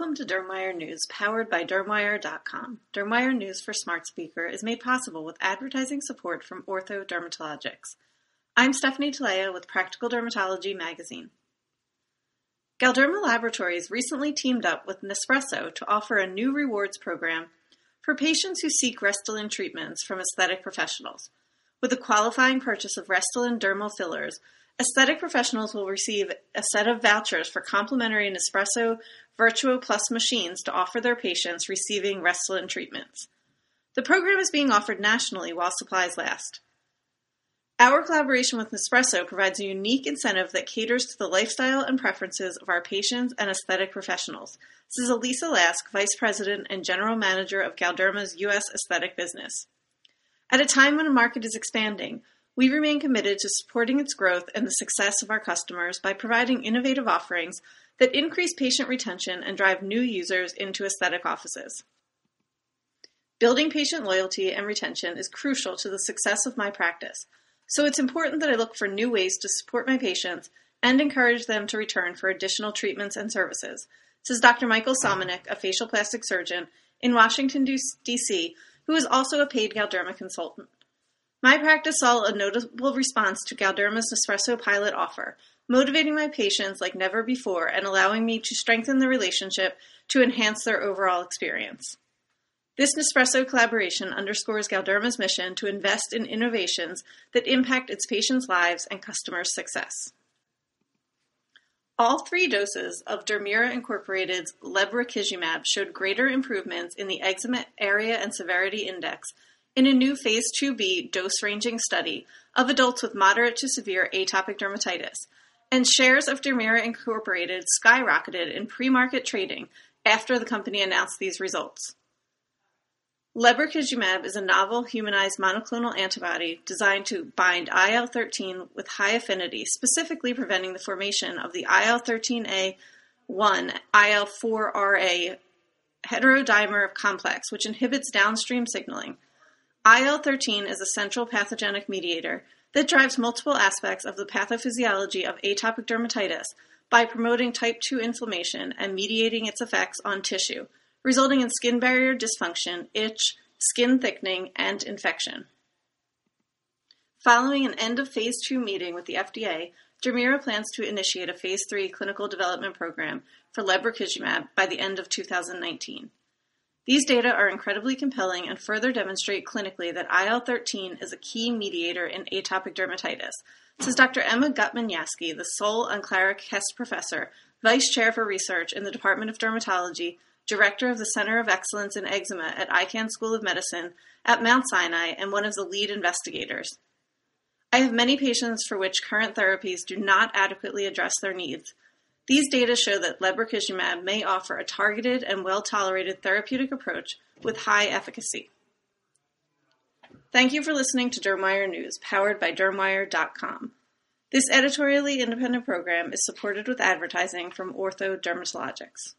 Welcome to Dermwire News, powered by Dermwire.com. Dermwire News for Smart Speaker is made possible with advertising support from Ortho Dermatologics. I'm Stephanie Talea with Practical Dermatology Magazine. Galderma Laboratories recently teamed up with Nespresso to offer a new rewards program for patients who seek Restylane treatments from aesthetic professionals. With a qualifying purchase of Restylane dermal fillers, Aesthetic professionals will receive a set of vouchers for complimentary Nespresso Vertuo Plus machines to offer their patients receiving Restylane treatments. The program is being offered nationally while supplies last. Our collaboration with Nespresso provides a unique incentive that caters to the lifestyle and preferences of our patients and aesthetic professionals. This is Alisa Lask, Vice President and General Manager of Galderma's U.S. aesthetic business. At a time when the market is expanding, we remain committed to supporting its growth and the success of our customers by providing innovative offerings that increase patient retention and drive new users into aesthetic offices. Building patient loyalty and retention is crucial to the success of my practice, so it's important that I look for new ways to support my patients and encourage them to return for additional treatments and services, says Dr. Michael Somenek, a facial plastic surgeon in Washington, D.C., who is also a paid Galderma consultant. My practice saw a notable response to Galderma's Nespresso pilot offer, motivating my patients like never before and allowing me to strengthen the relationship to enhance their overall experience. This Nespresso collaboration underscores Galderma's mission to invest in innovations that impact its patients' lives and customers' success. All three doses of Dermira Incorporated's lebrikizumab showed greater improvements in the eczema area and severity index in a new phase 2b dose-ranging study of adults with moderate to severe atopic dermatitis, and shares of Dermira Incorporated skyrocketed in pre-market trading after the company announced these results. Lebrikizumab is a novel humanized monoclonal antibody designed to bind IL-13 with high affinity, specifically preventing the formation of the IL-13A1 IL-4RA heterodimer complex, which inhibits downstream signaling. IL-13 is a central pathogenic mediator that drives multiple aspects of the pathophysiology of atopic dermatitis by promoting type 2 inflammation and mediating its effects on tissue, resulting in skin barrier dysfunction, itch, skin thickening, and infection. Following an end of phase 2 meeting with the FDA, Dermira plans to initiate a phase 3 clinical development program for lebrikizumab by the end of 2019. These data are incredibly compelling and further demonstrate clinically that IL-13 is a key mediator in atopic dermatitis, says Dr. Emma Guttman-Yassky, the Sol and Clara Kest Professor, Vice Chair for Research in the Department of Dermatology, Director of the Center of Excellence in Eczema at Icahn School of Medicine at Mount Sinai, and one of the lead investigators. I have many patients for which current therapies do not adequately address their needs, these data show that lebrikizumab may offer a targeted and well-tolerated therapeutic approach with high efficacy. Thank you for listening to Dermwire News, powered by Dermwire.com. This editorially independent program is supported with advertising from Ortho Dermatologics.